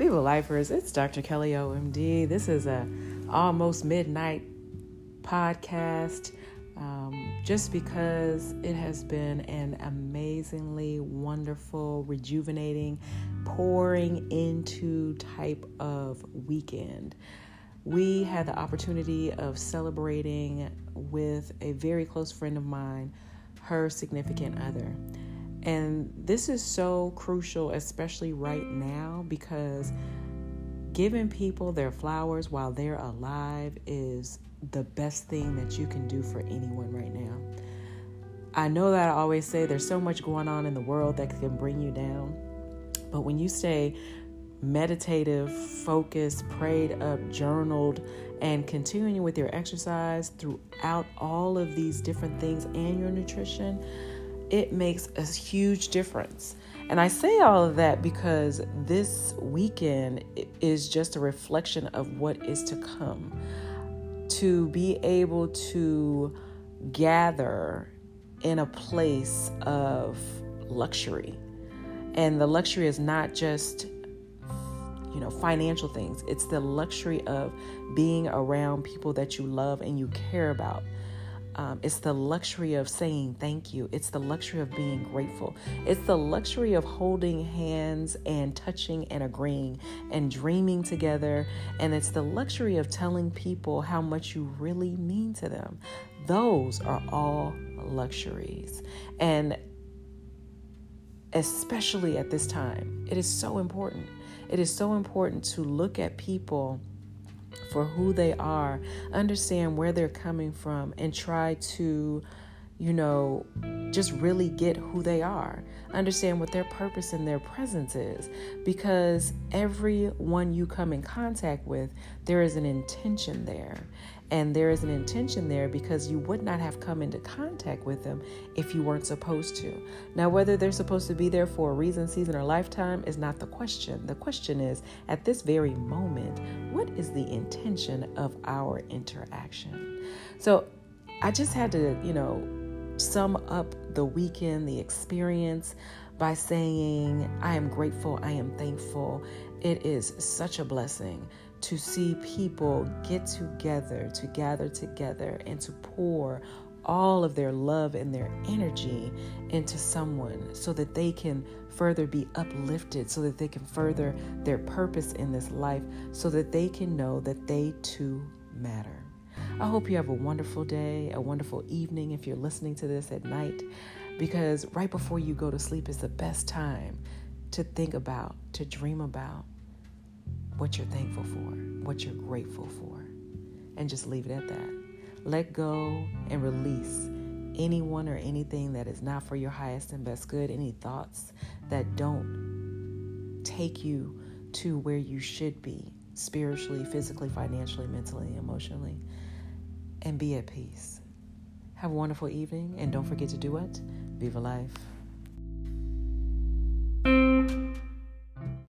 Hello, lifers. It's Dr. Kelly OMD. This is a almost midnight podcast. Um, just because it has been an amazingly wonderful, rejuvenating, pouring into type of weekend. We had the opportunity of celebrating with a very close friend of mine, her significant other. And this is so crucial, especially right now, because giving people their flowers while they're alive is the best thing that you can do for anyone right now. I know that I always say there's so much going on in the world that can bring you down, but when you stay meditative, focused, prayed up, journaled, and continuing with your exercise throughout all of these different things and your nutrition, it makes a huge difference. And I say all of that because this weekend is just a reflection of what is to come. To be able to gather in a place of luxury. And the luxury is not just you know financial things it's the luxury of being around people that you love and you care about um, it's the luxury of saying thank you. It's the luxury of being grateful. It's the luxury of holding hands and touching and agreeing and dreaming together. And it's the luxury of telling people how much you really mean to them. Those are all luxuries. And especially at this time, it is so important. It is so important to look at people for who they are, understand where they're coming from, and try to, you know, just really get who they are, understand what their purpose and their presence is. Because everyone you come in contact with, there is an intention there. And there is an intention there because you would not have come into contact with them if you weren't supposed to. Now, whether they're supposed to be there for a reason, season, or lifetime is not the question. The question is at this very moment, what is the intention of our interaction? So I just had to, you know, sum up the weekend, the experience by saying, I am grateful, I am thankful. It is such a blessing to see people get together, to gather together, and to pour all of their love and their energy into someone so that they can further be uplifted, so that they can further their purpose in this life, so that they can know that they too matter. I hope you have a wonderful day, a wonderful evening if you're listening to this at night, because right before you go to sleep is the best time to think about, to dream about what you're thankful for, what you're grateful for, and just leave it at that. Let go and release anyone or anything that is not for your highest and best good, any thoughts that don't take you to where you should be spiritually, physically, financially, mentally, emotionally, and be at peace. Have a wonderful evening, and don't forget to do what? Viva life.